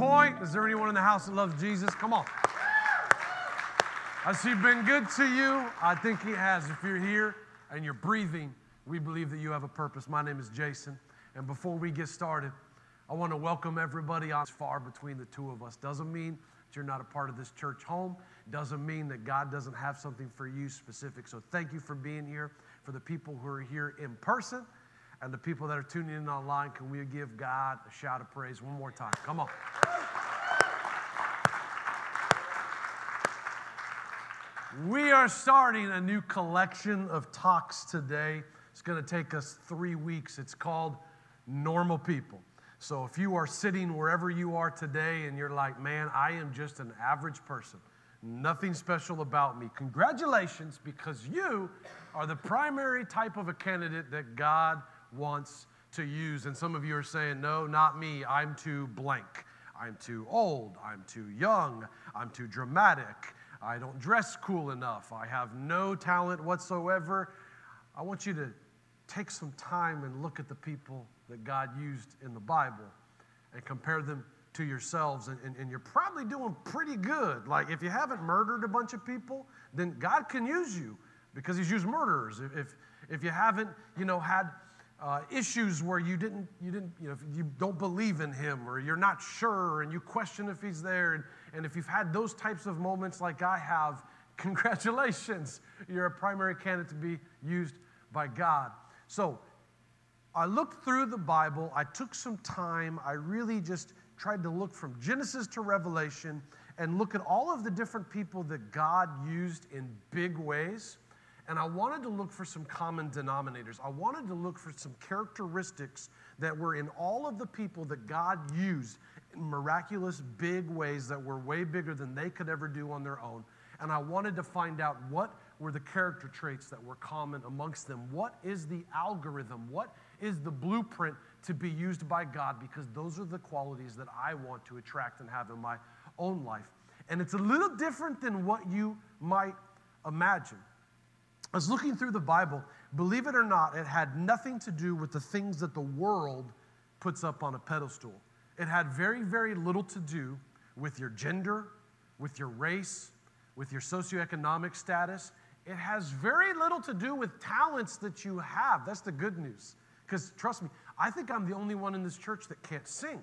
point. Is there anyone in the house that loves Jesus? Come on. Has he been good to you? I think he has. If you're here and you're breathing, we believe that you have a purpose. My name is Jason. And before we get started, I want to welcome everybody on far between the two of us. Doesn't mean that you're not a part of this church home. Doesn't mean that God doesn't have something for you specific. So thank you for being here. For the people who are here in person and the people that are tuning in online, can we give God a shout of praise one more time? Come on. We are starting a new collection of talks today. It's going to take us three weeks. It's called Normal People. So if you are sitting wherever you are today and you're like, man, I am just an average person, nothing special about me, congratulations, because you are the primary type of a candidate that God wants to use. And some of you are saying, no, not me, I'm too blank. I'm too old. I'm too young. I'm too dramatic. I don't dress cool enough. I have no talent whatsoever. I want you to take some time and look at the people that God used in the Bible and compare them to yourselves. And, and, and, you're probably doing pretty good. Like, if you haven't murdered a bunch of people, then God can use you because He's used murderers. If, if, if you haven't, you know, had uh, issues where you didn't, you didn't, you know, you don't believe in Him or you're not sure and you question if He's there. And, and if you've had those types of moments like I have, congratulations. You're a primary candidate to be used by God. So I looked through the Bible. I took some time. I really just tried to look from Genesis to Revelation and look at all of the different people that God used in big ways. And I wanted to look for some common denominators. I wanted to look for some characteristics that were in all of the people that God used in miraculous big ways that were way bigger than they could ever do on their own. And I wanted to find out what were the character traits that were common amongst them. What is the algorithm? What is the blueprint to be used by God? Because those are the qualities that I want to attract and have in my own life. And it's a little different than what you might imagine. I was looking through the Bible, believe it or not, it had nothing to do with the things that the world puts up on a pedestal. It had very, very little to do with your gender, with your race, with your socioeconomic status. It has very little to do with talents that you have. That's the good news. Because trust me, I think I'm the only one in this church that can't sing.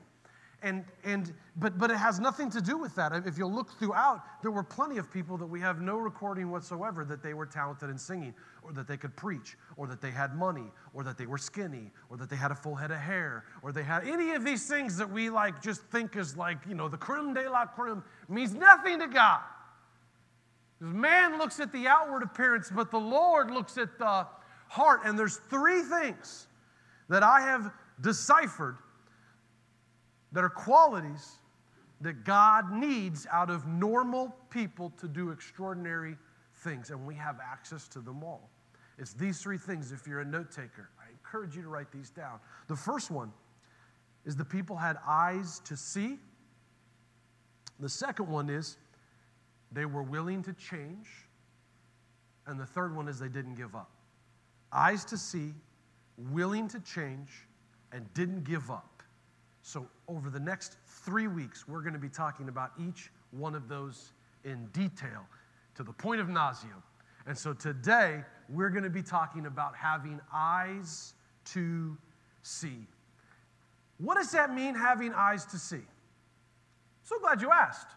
And, and but, but it has nothing to do with that. If you'll look throughout, there were plenty of people that we have no recording whatsoever that they were talented in singing, or that they could preach, or that they had money, or that they were skinny, or that they had a full head of hair, or they had any of these things that we like just think is like, you know, the creme de la creme means nothing to God. Because man looks at the outward appearance, but the Lord looks at the heart. And there's three things that I have deciphered that are qualities that God needs out of normal people to do extraordinary things, and we have access to them all. It's these three things. If you're a note taker, I encourage you to write these down. The first one is the people had eyes to see. The second one is they were willing to change. And the third one is they didn't give up. Eyes to see, willing to change, and didn't give up. So, over the next three weeks, we're going to be talking about each one of those in detail to the point of nausea. And so, today, we're going to be talking about having eyes to see. What does that mean, having eyes to see? So glad you asked.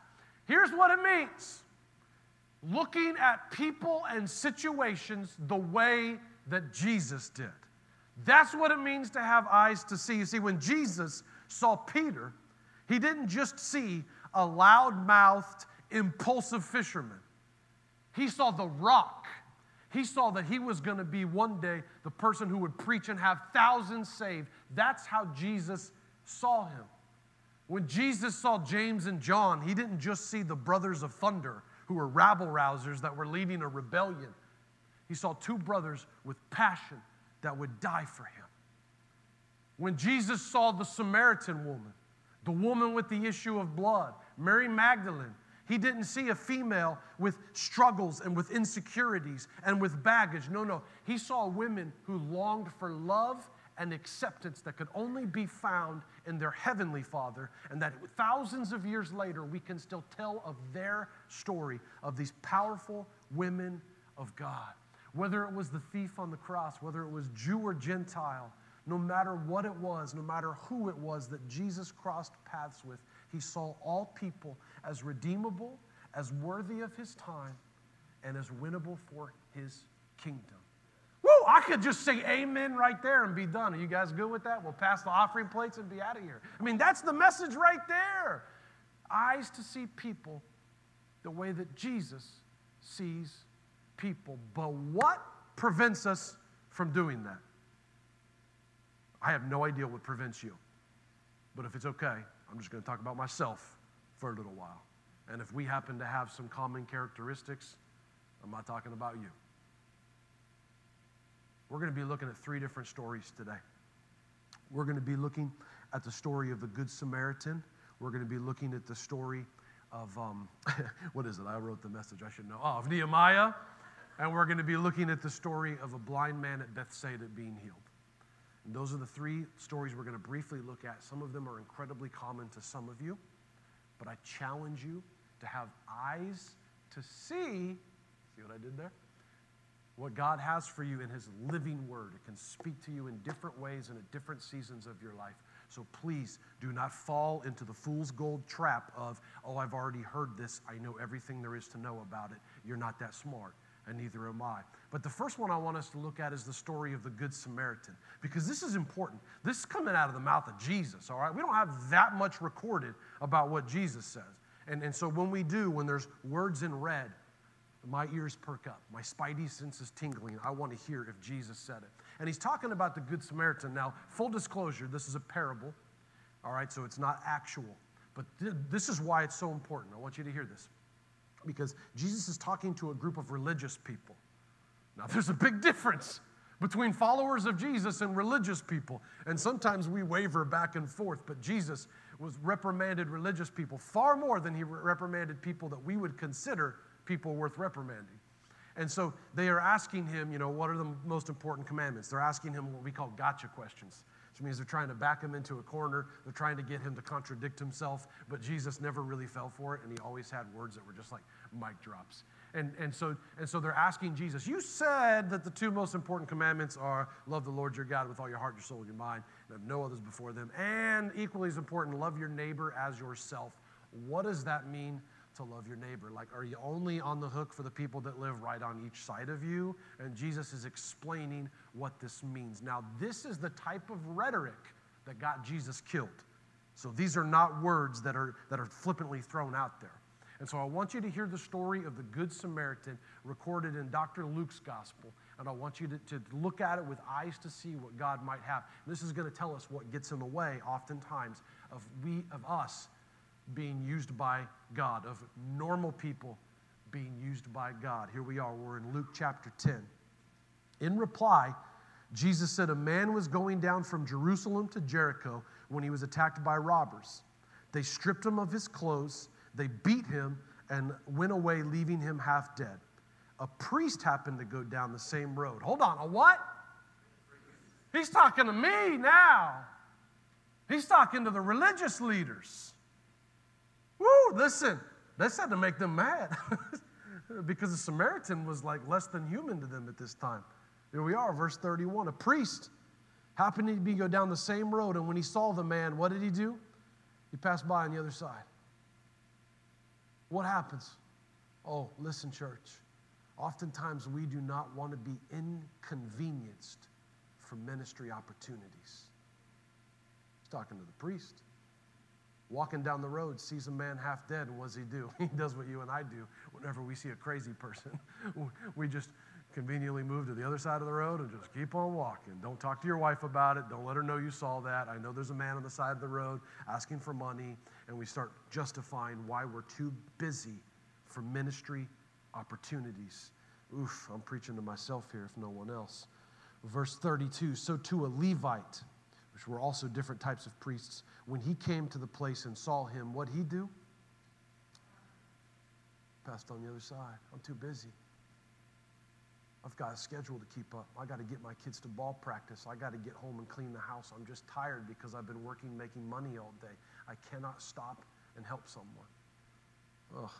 Here's what it means looking at people and situations the way that Jesus did. That's what it means to have eyes to see. You see, when Jesus saw Peter, he didn't just see a loud mouthed, impulsive fisherman, he saw the rock. He saw that he was going to be one day the person who would preach and have thousands saved. That's how Jesus saw him. When Jesus saw James and John, he didn't just see the brothers of thunder who were rabble rousers that were leading a rebellion. He saw two brothers with passion that would die for him. When Jesus saw the Samaritan woman, the woman with the issue of blood, Mary Magdalene, he didn't see a female with struggles and with insecurities and with baggage. No, no. He saw women who longed for love and acceptance that could only be found in their heavenly Father, and that thousands of years later we can still tell of their story of these powerful women of God. Whether it was the thief on the cross, whether it was Jew or Gentile, no matter what it was, no matter who it was that Jesus crossed paths with, he saw all people as redeemable, as worthy of his time, and as winnable for his kingdom. Woo, I could just say amen right there and be done. Are you guys good with that? We'll pass the offering plates and be out of here. I mean, that's the message right there. Eyes to see people the way that Jesus sees people. But what prevents us from doing that? I have no idea what prevents you. But if it's okay, I'm just going to talk about myself for a little while. And if we happen to have some common characteristics, I'm not talking about you. We're going to be looking at three different stories today. We're going to be looking at the story of the Good Samaritan. We're going to be looking at the story of, um, what is it? I wrote the message, I should know. Oh, of Nehemiah. And we're going to be looking at the story of a blind man at Bethsaida being healed. And those are the three stories we're going to briefly look at. Some of them are incredibly common to some of you, but I challenge you to have eyes to see. See what I did there? what God has for you in His living word. It can speak to you in different ways and at different seasons of your life. So please do not fall into the fool's gold trap of, oh, I've already heard this. I know everything there is to know about it. You're not that smart, and neither am I. But the first one I want us to look at is the story of the Good Samaritan, because this is important. This is coming out of the mouth of Jesus, all right? We don't have that much recorded about what Jesus says. And, and so when we do, when there's words in red, my ears perk up. My spidey sense is tingling. I want to hear if Jesus said it. And he's talking about the Good Samaritan. Now, full disclosure, this is a parable, all right, so it's not actual. But th- this is why it's so important. I want you to hear this. Because Jesus is talking to a group of religious people. Now, there's a big difference between followers of Jesus and religious people. And sometimes we waver back and forth, but Jesus was reprimanded religious people far more than he reprimanded people that we would consider people worth reprimanding. And so they are asking him, you know, what are the most important commandments? They're asking him what we call gotcha questions, which means they're trying to back him into a corner. They're trying to get him to contradict himself, but Jesus never really fell for it, and he always had words that were just like mic drops. And, and, so, and so they're asking Jesus, You said that the two most important commandments are love the Lord your God with all your heart, your soul, and your mind, and have no others before them. And equally as important, love your neighbor as yourself. What does that mean to love your neighbor? Like, are you only on the hook for the people that live right on each side of you? And Jesus is explaining what this means. Now, this is the type of rhetoric that got Jesus killed. So these are not words that are, that are flippantly thrown out there. And so I want you to hear the story of the Good Samaritan recorded in Dr. Luke's gospel. And I want you to, to look at it with eyes to see what God might have. This is going to tell us what gets in the way, oftentimes, of we of us being used by God, of normal people being used by God. Here we are, we're in Luke chapter 10. In reply, Jesus said, A man was going down from Jerusalem to Jericho when he was attacked by robbers. They stripped him of his clothes, they beat him, and went away, leaving him half dead. A priest happened to go down the same road. Hold on, a what? He's talking to me now. He's talking to the religious leaders. Woo, listen, this had to make them mad because the Samaritan was like less than human to them at this time. Here we are, verse 31. A priest happened to be go down the same road, and when he saw the man, what did he do? He passed by on the other side. What happens? Oh, listen, church. Oftentimes we do not want to be inconvenienced for ministry opportunities. He's talking to the priest walking down the road, sees a man half dead, what does he do? He does what you and I do whenever we see a crazy person. we just conveniently move to the other side of the road and just keep on walking. Don't talk to your wife about it. Don't let her know you saw that. I know there's a man on the side of the road asking for money, and we start justifying why we're too busy for ministry opportunities. Oof, I'm preaching to myself here if no one else. Verse 32 So to a Levite, which were also different types of priests, when he came to the place and saw him, what he do? Passed on the other side. I'm too busy. I've got a schedule to keep up. I got to get my kids to ball practice. I got to get home and clean the house. I'm just tired because I've been working, making money all day. I cannot stop and help someone. Ugh.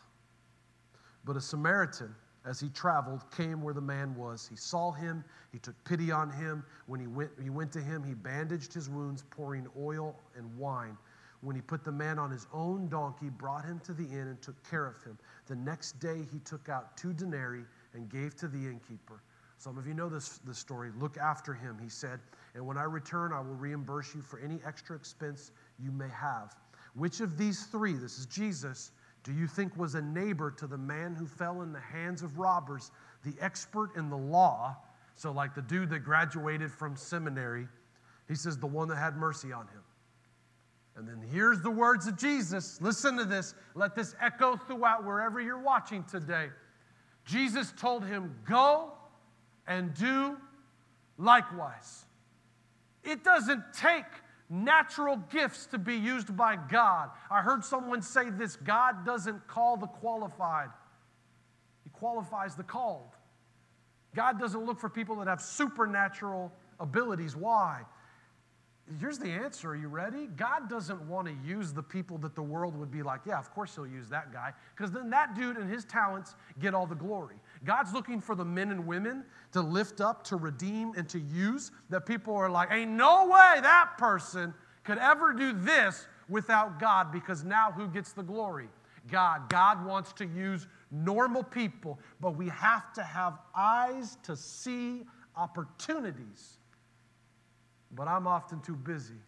But a Samaritan, as he traveled, came where the man was. He saw him. He took pity on him. When he went, he went to him, he bandaged his wounds, pouring oil and wine. When he put the man on his own donkey, brought him to the inn, and took care of him. The next day, he took out two denarii and gave to the innkeeper. Some of you know this, this story. Look after him, he said, and when I return, I will reimburse you for any extra expense you may have. Which of these three, this is Jesus, do you think was a neighbor to the man who fell in the hands of robbers, the expert in the law? So, like the dude that graduated from seminary, he says, the one that had mercy on him. And then here's the words of Jesus. Listen to this. Let this echo throughout wherever you're watching today. Jesus told him, Go and do likewise. It doesn't take natural gifts to be used by God. I heard someone say this God doesn't call the qualified, He qualifies the called. God doesn't look for people that have supernatural abilities. Why? Here's the answer. Are you ready? God doesn't want to use the people that the world would be like, yeah, of course he'll use that guy, because then that dude and his talents get all the glory. God's looking for the men and women to lift up, to redeem, and to use that people are like, ain't no way that person could ever do this without God, because now who gets the glory? God. God wants to use normal people, but we have to have eyes to see opportunities but I'm often too busy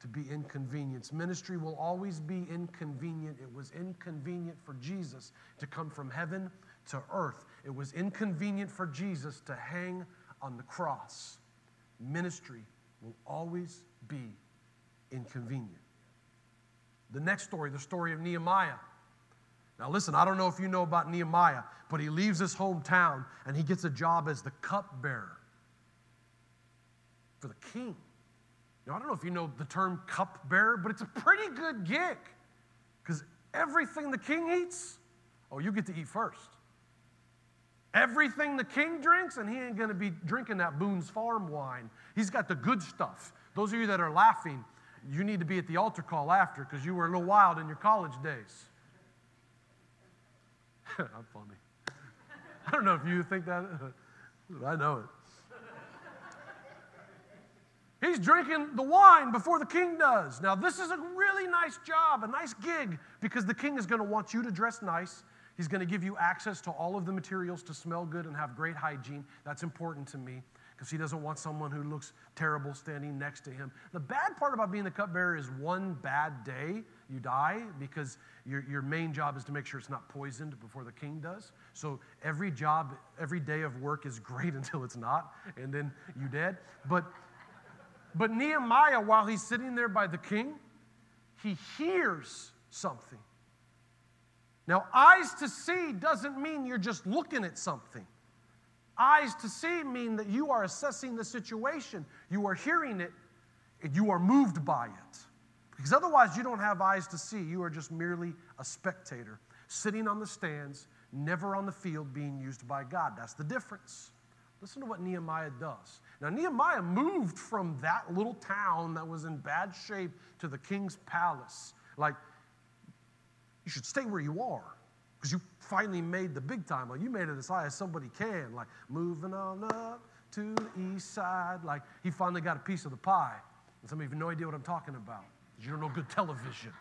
to be inconvenienced. Ministry will always be inconvenient. It was inconvenient for Jesus to come from heaven to earth, it was inconvenient for Jesus to hang on the cross. Ministry will always be inconvenient. The next story, the story of Nehemiah. Now, listen, I don't know if you know about Nehemiah, but he leaves his hometown and he gets a job as the cupbearer for the king. Now, I don't know if you know the term cupbearer, but it's a pretty good gig because everything the king eats, oh, you get to eat first. Everything the king drinks, and he ain't going to be drinking that Boone's Farm wine. He's got the good stuff. Those of you that are laughing, you need to be at the altar call after because you were a little wild in your college days. I'm funny. I don't know if you think that. I know it. He's drinking the wine before the king does. Now, this is a really nice job, a nice gig, because the king is going to want you to dress nice. He's going to give you access to all of the materials to smell good and have great hygiene. That's important to me because he doesn't want someone who looks terrible standing next to him. The bad part about being the cupbearer is one bad day you die because your, your main job is to make sure it's not poisoned before the king does. So every job, every day of work is great until it's not, and then you dead. But but Nehemiah, while he's sitting there by the king, he hears something. Now, eyes to see doesn't mean you're just looking at something. Eyes to see mean that you are assessing the situation, you are hearing it, and you are moved by it. Because otherwise, you don't have eyes to see. You are just merely a spectator, sitting on the stands, never on the field being used by God. That's the difference. Listen to what Nehemiah does. Now, Nehemiah moved from that little town that was in bad shape to the king's palace. Like, you should stay where you are because you finally made the big time. Like, you made it as high as somebody can. Like, moving on up to the east side. Like, he finally got a piece of the pie. And some of you have no idea what I'm talking about you don't know good television.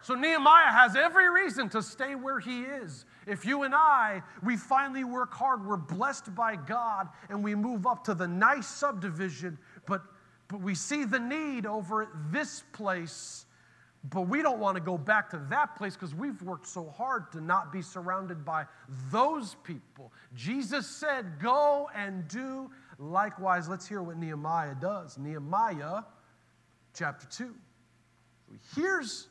So Nehemiah has every reason to stay where he is. If you and I, we finally work hard, we're blessed by God, and we move up to the nice subdivision, but, but we see the need over at this place, but we don't want to go back to that place because we've worked so hard to not be surrounded by those people. Jesus said, Go and do likewise. Let's hear what Nehemiah does. Nehemiah chapter 2. He hears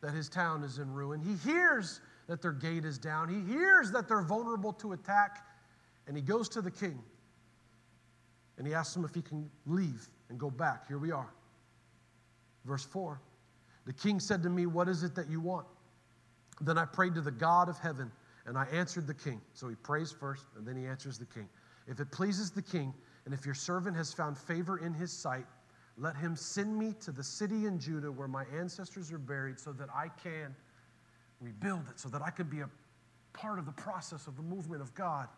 that his town is in ruin. He hears that their gate is down. He hears that they're vulnerable to attack. And he goes to the king and he asks him if he can leave and go back. Here we are. Verse 4 The king said to me, What is it that you want? Then I prayed to the God of heaven And I answered the king. So he prays first, and then he answers the king. If it pleases the king, and if your servant has found favor in his sight, let him send me to the city in Judah where my ancestors are buried so that I can rebuild it, so that I can be a part of the process of the movement of God.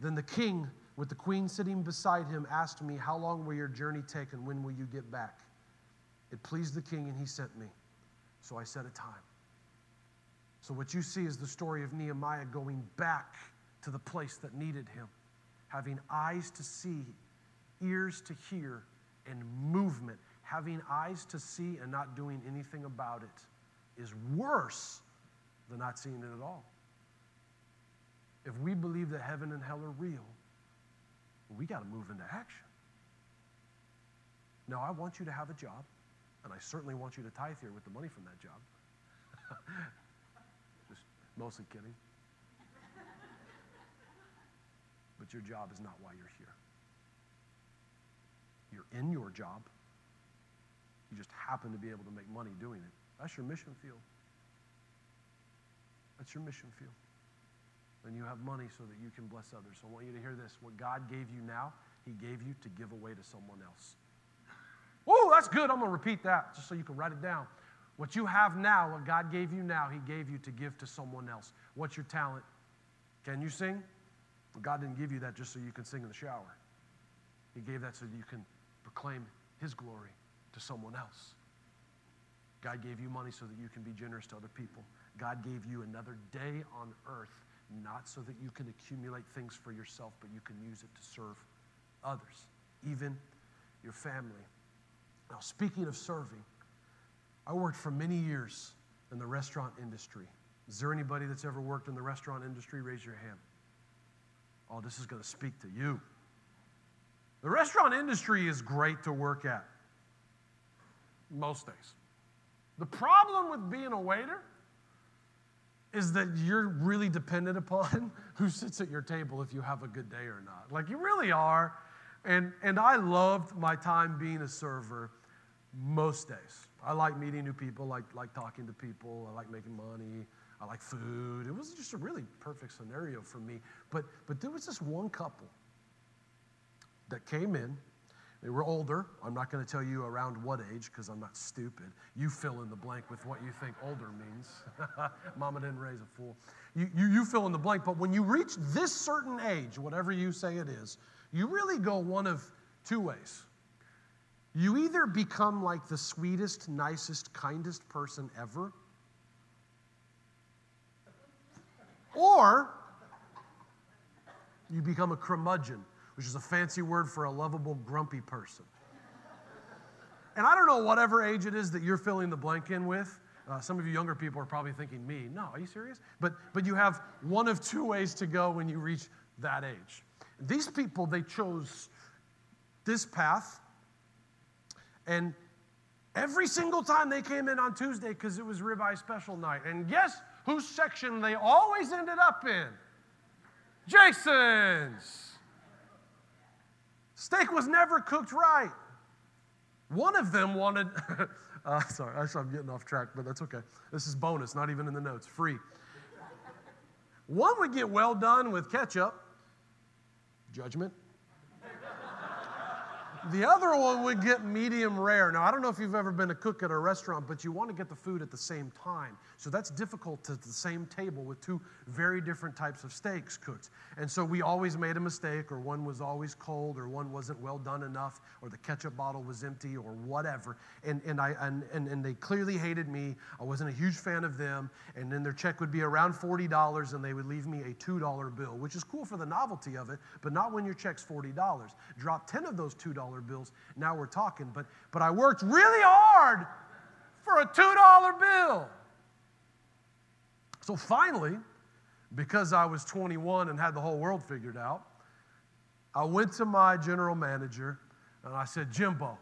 Then the king, with the queen sitting beside him, asked me, How long will your journey take and when will you get back? It pleased the king, and he sent me. So I set a time. So, what you see is the story of Nehemiah going back to the place that needed him, having eyes to see, ears to hear, and movement. Having eyes to see and not doing anything about it is worse than not seeing it at all. If we believe that heaven and hell are real, we got to move into action. Now, I want you to have a job, and I certainly want you to tithe here with the money from that job. Just mostly kidding. But your job is not why you're here. You're in your job. You just happen to be able to make money doing it. That's your mission field. That's your mission field. And you have money so that you can bless others. So I want you to hear this. What God gave you now, He gave you to give away to someone else. That's good. I'm going to repeat that just so you can write it down. What you have now, what God gave you now, He gave you to give to someone else. What's your talent? Can you sing? Well, God didn't give you that just so you can sing in the shower. He gave that so that you can proclaim His glory to someone else. God gave you money so that you can be generous to other people. God gave you another day on earth, not so that you can accumulate things for yourself, but you can use it to serve others, even your family. Now, speaking of serving, I worked for many years in the restaurant industry. Is there anybody that's ever worked in the restaurant industry? Raise your hand. Oh, this is going to speak to you. The restaurant industry is great to work at most days. The problem with being a waiter is that you're really dependent upon who sits at your table if you have a good day or not. Like you really are. And, and I loved my time being a server most days. I like meeting new people, like, like talking to people, I like making money, I like food. It was just a really perfect scenario for me. But, but there was this one couple that came in. They were older. I'm not going to tell you around what age because I'm not stupid. You fill in the blank with what you think older means. Mama didn't raise a fool. You, you, you fill in the blank, but when you reach this certain age, whatever you say it is, you really go one of two ways. You either become like the sweetest, nicest, kindest person ever, or you become a curmudgeon which is a fancy word for a lovable, grumpy person. And I don't know whatever age it is that you're filling the blank in with. Uh, some of you younger people are probably thinking, me. No, are you serious? But, but you have one of two ways to go when you reach that age. These people, they chose this path. And every single time they came in on Tuesday, because it was ribeye special night. And guess whose section they always ended up in? Jason's. Steak was never cooked right. One of them wanted, uh, sorry, actually, I'm getting off track, but that's okay. This is bonus, not even in the notes, free. One would get well done with ketchup, judgment. The other one would get medium rare. Now, I don't know if you've ever been a cook at a restaurant, but you want to get the food at the same time. So that's difficult at the same table with two very different types of steaks cooked. And so we always made a mistake, or one was always cold, or one wasn't well done enough, or the ketchup bottle was empty, or whatever. And, and, I, and, and, and they clearly hated me. I wasn't a huge fan of them. And then their check would be around $40, and they would leave me a $2 bill, which is cool for the novelty of it, but not when your check's $40. Drop 10 of those $2 bills, now we're talking. But, but I worked really hard for a $2 bill. So finally, because I was 21 and had the whole world figured out, I went to my general manager and I said, Jimbo,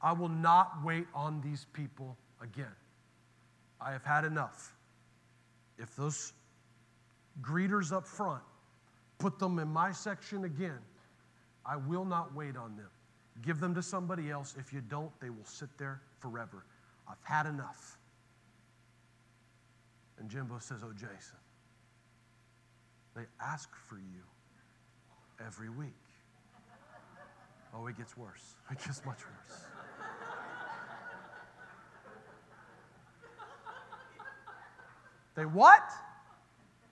I will not wait on these people again. I have had enough. If those greeters up front put them in my section again, I will not wait on them. Give them to somebody else. If you don't, they will sit there forever. I've had enough. And Jimbo says, Oh, Jason, They ask for you every week. Oh, it gets worse. It gets much worse. they what?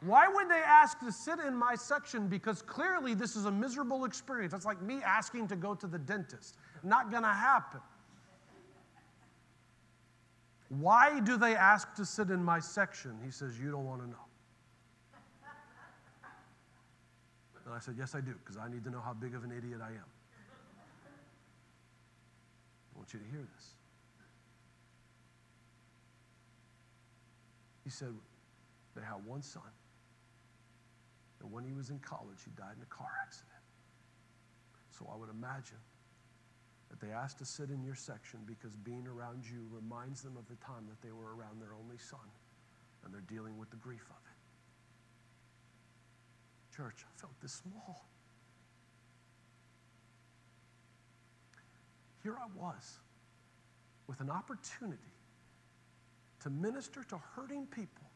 Why would they ask to sit in my section? Because clearly this is a miserable experience. It's like me asking to go to the dentist. Not gonna happen. Why do they ask to sit in my section? He says, You don't want to know. And I said, Yes, I do, because I need to know how big of an idiot I am. I want you to hear this. He said, They have one son. And when he was in college, he died in a car accident. So I would imagine that they asked to sit in your section because being around you reminds them of the time that they were around their only son and they're dealing with the grief of it. Church, I felt this small. Here I was with an opportunity to minister to hurting people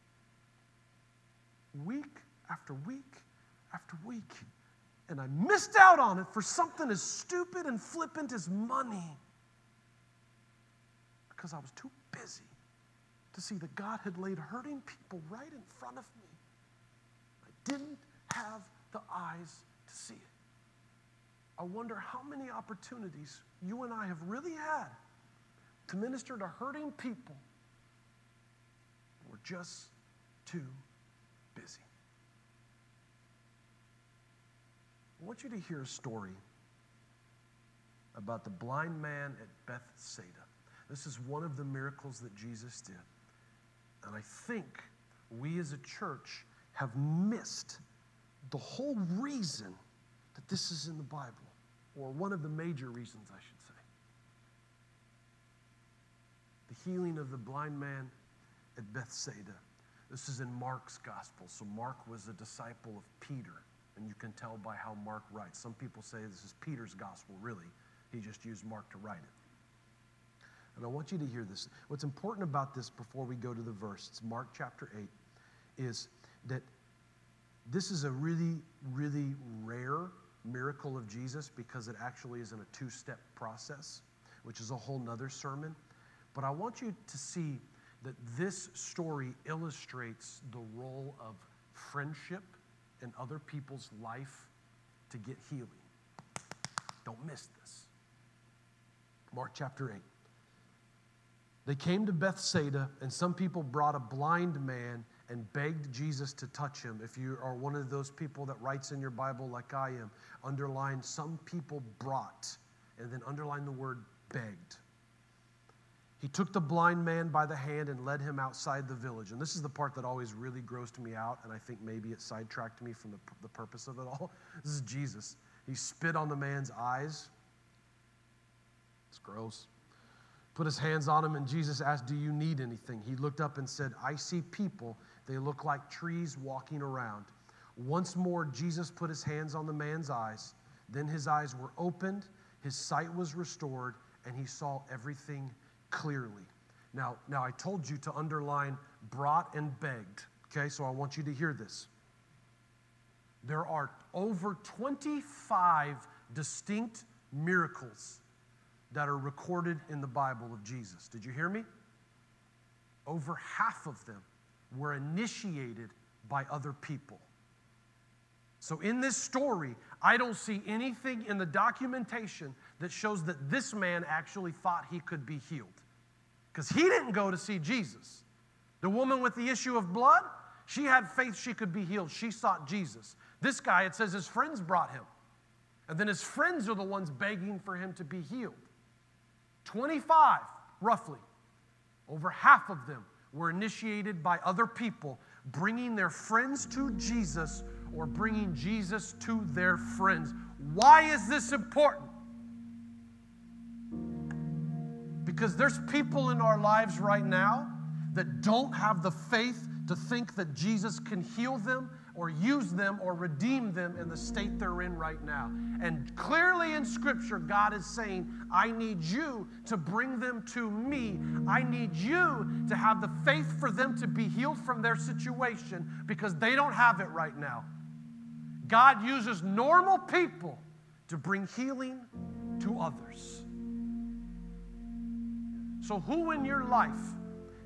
week after week after week and I missed out on it for something as stupid and flippant as money because I was too busy to see that God had laid hurting people right in front of me. I didn't have the eyes to see it. I wonder how many opportunities you and I have really had to minister to hurting people. We're just too busy. I want you to hear a story about the blind man at Bethsaida. This is one of the miracles that Jesus did. And I think we as a church have missed the whole reason that this is in the Bible, or one of the major reasons, I should say. The healing of the blind man at Bethsaida. This is in Mark's gospel. So, Mark was a disciple of Peter and you can tell by how Mark writes. Some people say this is Peter's gospel, really. He just used Mark to write it. And I want you to hear this. What's important about this before we go to the verse, it's Mark chapter 8, is that this is a really, really rare miracle of Jesus because it actually is in a two step process, which is a whole nother sermon. But I want you to see that this story illustrates the role of friendship in other people's life to get healing. Don't miss this. Mark chapter 8. They came to Bethsaida, and some people brought a blind man and begged Jesus to touch him. If you are one of those people that writes in your Bible like I am, underline some people brought, and then underline the word begged. He took the blind man by the hand and led him outside the village. And this is the part that always really grossed me out, and I think maybe it sidetracked me from the, the purpose of it all. This is Jesus. He spit on the man's eyes. It's gross. Put his hands on him, and Jesus asked, Do you need anything? He looked up and said, I see people. They look like trees walking around. Once more, Jesus put his hands on the man's eyes. Then his eyes were opened, his sight was restored, and he saw everything clearly. Now, now I told you to underline brought and begged. Okay, so I want you to hear this. There are over 25 distinct miracles that are recorded in the Bible of Jesus. Did you hear me? Over half of them were initiated by other people. So, in this story, I don't see anything in the documentation that shows that this man actually thought he could be healed. Because he didn't go to see Jesus. The woman with the issue of blood, she had faith she could be healed. She sought Jesus. This guy, it says his friends brought him. And then his friends are the ones begging for him to be healed. 25, roughly, over half of them were initiated by other people bringing their friends to Jesus or bringing Jesus to their friends. Why is this important? Because there's people in our lives right now that don't have the faith to think that Jesus can heal them or use them or redeem them in the state they're in right now. And clearly in Scripture, God is saying, I need you to bring them to me. I need you to have the faith for them to be healed from their situation because they don't have it right now. God uses normal people to bring healing to others. So, who in your life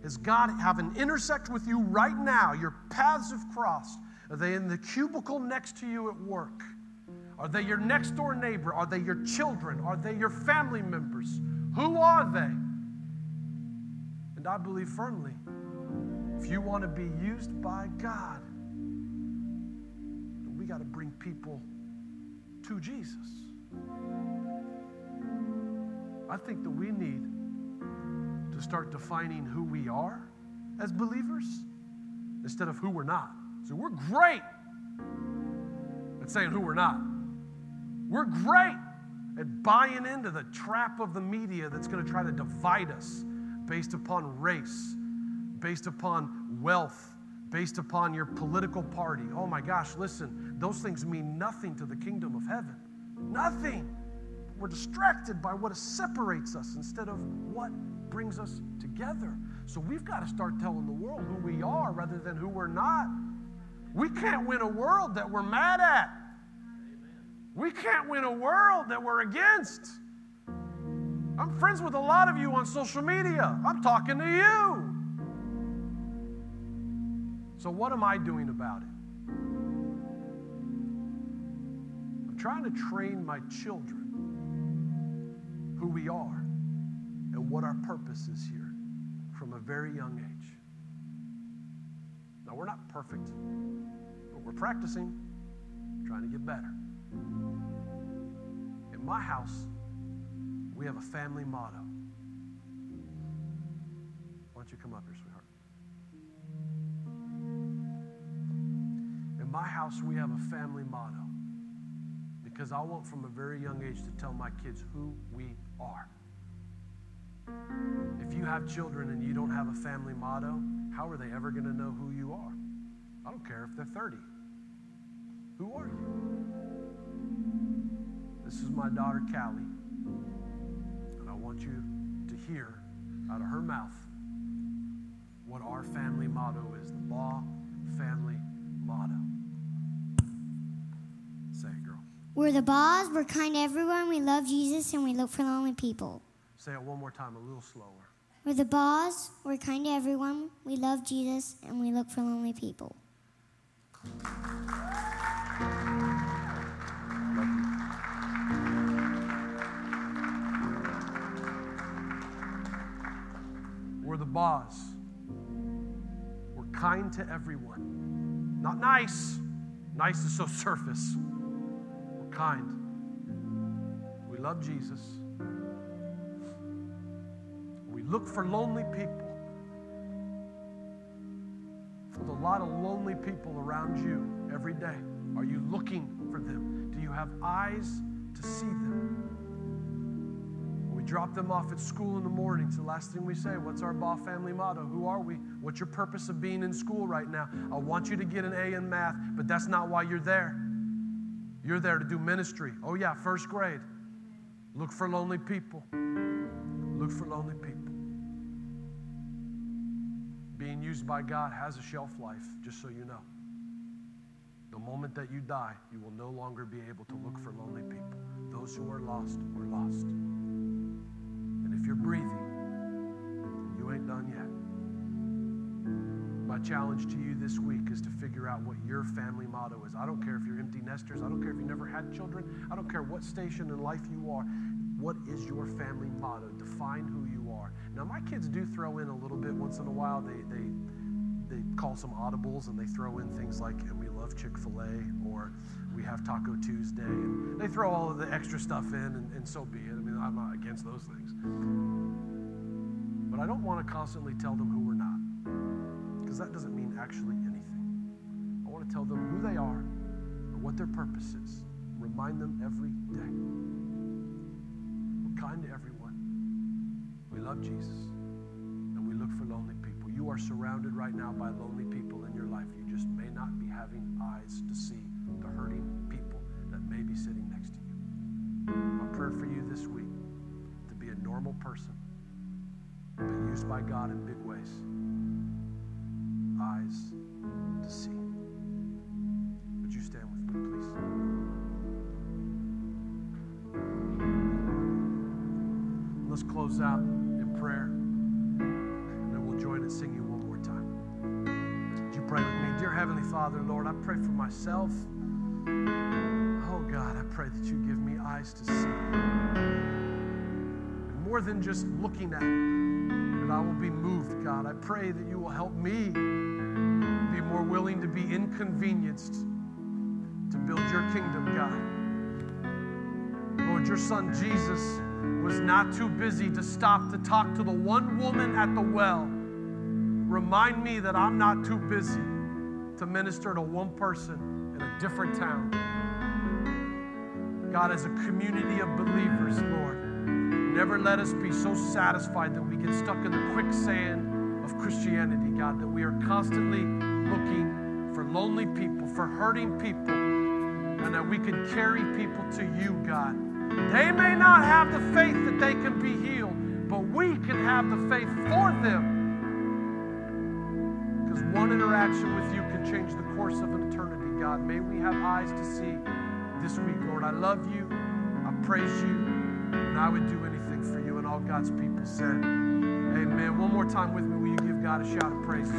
is God having intersect with you right now? Your paths have crossed. Are they in the cubicle next to you at work? Are they your next door neighbor? Are they your children? Are they your family members? Who are they? And I believe firmly if you want to be used by God, we got to bring people to Jesus. I think that we need to start defining who we are as believers instead of who we're not. So we're great at saying who we're not. We're great at buying into the trap of the media that's going to try to divide us based upon race, based upon wealth, based upon your political party. Oh my gosh, listen, those things mean nothing to the kingdom of heaven. Nothing. We're distracted by what separates us instead of what brings us together. So we've got to start telling the world who we are rather than who we're not. We can't win a world that we're mad at. We can't win a world that we're against. I'm friends with a lot of you on social media. I'm talking to you. So, what am I doing about it? I'm trying to train my children who we are and what our purpose is here from a very young age. Now, we're not perfect, but we're practicing, trying to get better. In my house, we have a family motto. Why don't you come up here, sweetheart? In my house, we have a family motto because I want from a very young age to tell my kids who we are. If you have children and you don't have a family motto, how are they ever going to know who you are? I don't care if they're 30. Who are you? This is my daughter, Callie. And I want you to hear out of her mouth what our family motto is the Baugh family motto. Say it, girl. We're the Baughs, we're kind to everyone, we love Jesus, and we look for lonely people. Say it one more time, a little slower. We're the Baughs, we're kind to everyone, we love Jesus, and we look for lonely people. We're the Baughs. We're kind to everyone. Not nice. Nice is so surface. We're kind. We love Jesus. Look for lonely people. There's a lot of lonely people around you every day. Are you looking for them? Do you have eyes to see them? We drop them off at school in the morning, it's the last thing we say. What's our Baugh family motto? Who are we? What's your purpose of being in school right now? I want you to get an A in math, but that's not why you're there. You're there to do ministry. Oh, yeah, first grade. Look for lonely people. Look for lonely people. Being used by God has a shelf life, just so you know. The moment that you die, you will no longer be able to look for lonely people. Those who are lost are lost. And if you're breathing, you ain't done yet. My challenge to you this week is to figure out what your family motto is. I don't care if you're empty nesters, I don't care if you never had children, I don't care what station in life you are. What is your family motto? Define who you Now, my kids do throw in a little bit once in a while. They, they, they call some audibles and they throw in things like, and we love Chick fil A, or we have Taco Tuesday. And they throw all of the extra stuff in, and, and so be it. I mean, I'm not against those things. But I don't want to constantly tell them who we're not, because that doesn't mean actually anything. I want to tell them who they are and what their purpose is. Remind them every day. We're kind to everyone love Jesus and we look for lonely people. You are surrounded right now by lonely people in your life. You just may not be having eyes to see the hurting people that may be sitting next to you. My prayer for you this week to be a normal person, but used by God in big ways. Eyes to see. Would you stand with me, please? Let's close out prayer. And then we'll join in singing one more time. Would you pray with me? Dear Heavenly Father, Lord, I pray for myself. Oh God, I pray that you give me eyes to see. And more than just looking at it, that I will be moved, God. I pray that you will help me be more willing to be inconvenienced to build your kingdom, God. Lord, your son Jesus was not too busy to stop to talk to the one woman at the well. Remind me that I'm not too busy to minister to one person in a different town. God, as a community of believers, Lord, never let us be so satisfied that we get stuck in the quicksand of Christianity, God, that we are constantly looking for lonely people, for hurting people, and that we can carry people to you, God. They may not have the faith that they can be healed, but we can have the faith for them. Because one interaction with you can change the course of an eternity, God. May we have eyes to see this week, Lord. I love you. I praise you. And I would do anything for you. And all God's people said, Amen. One more time with me. Will you give God a shout of praise?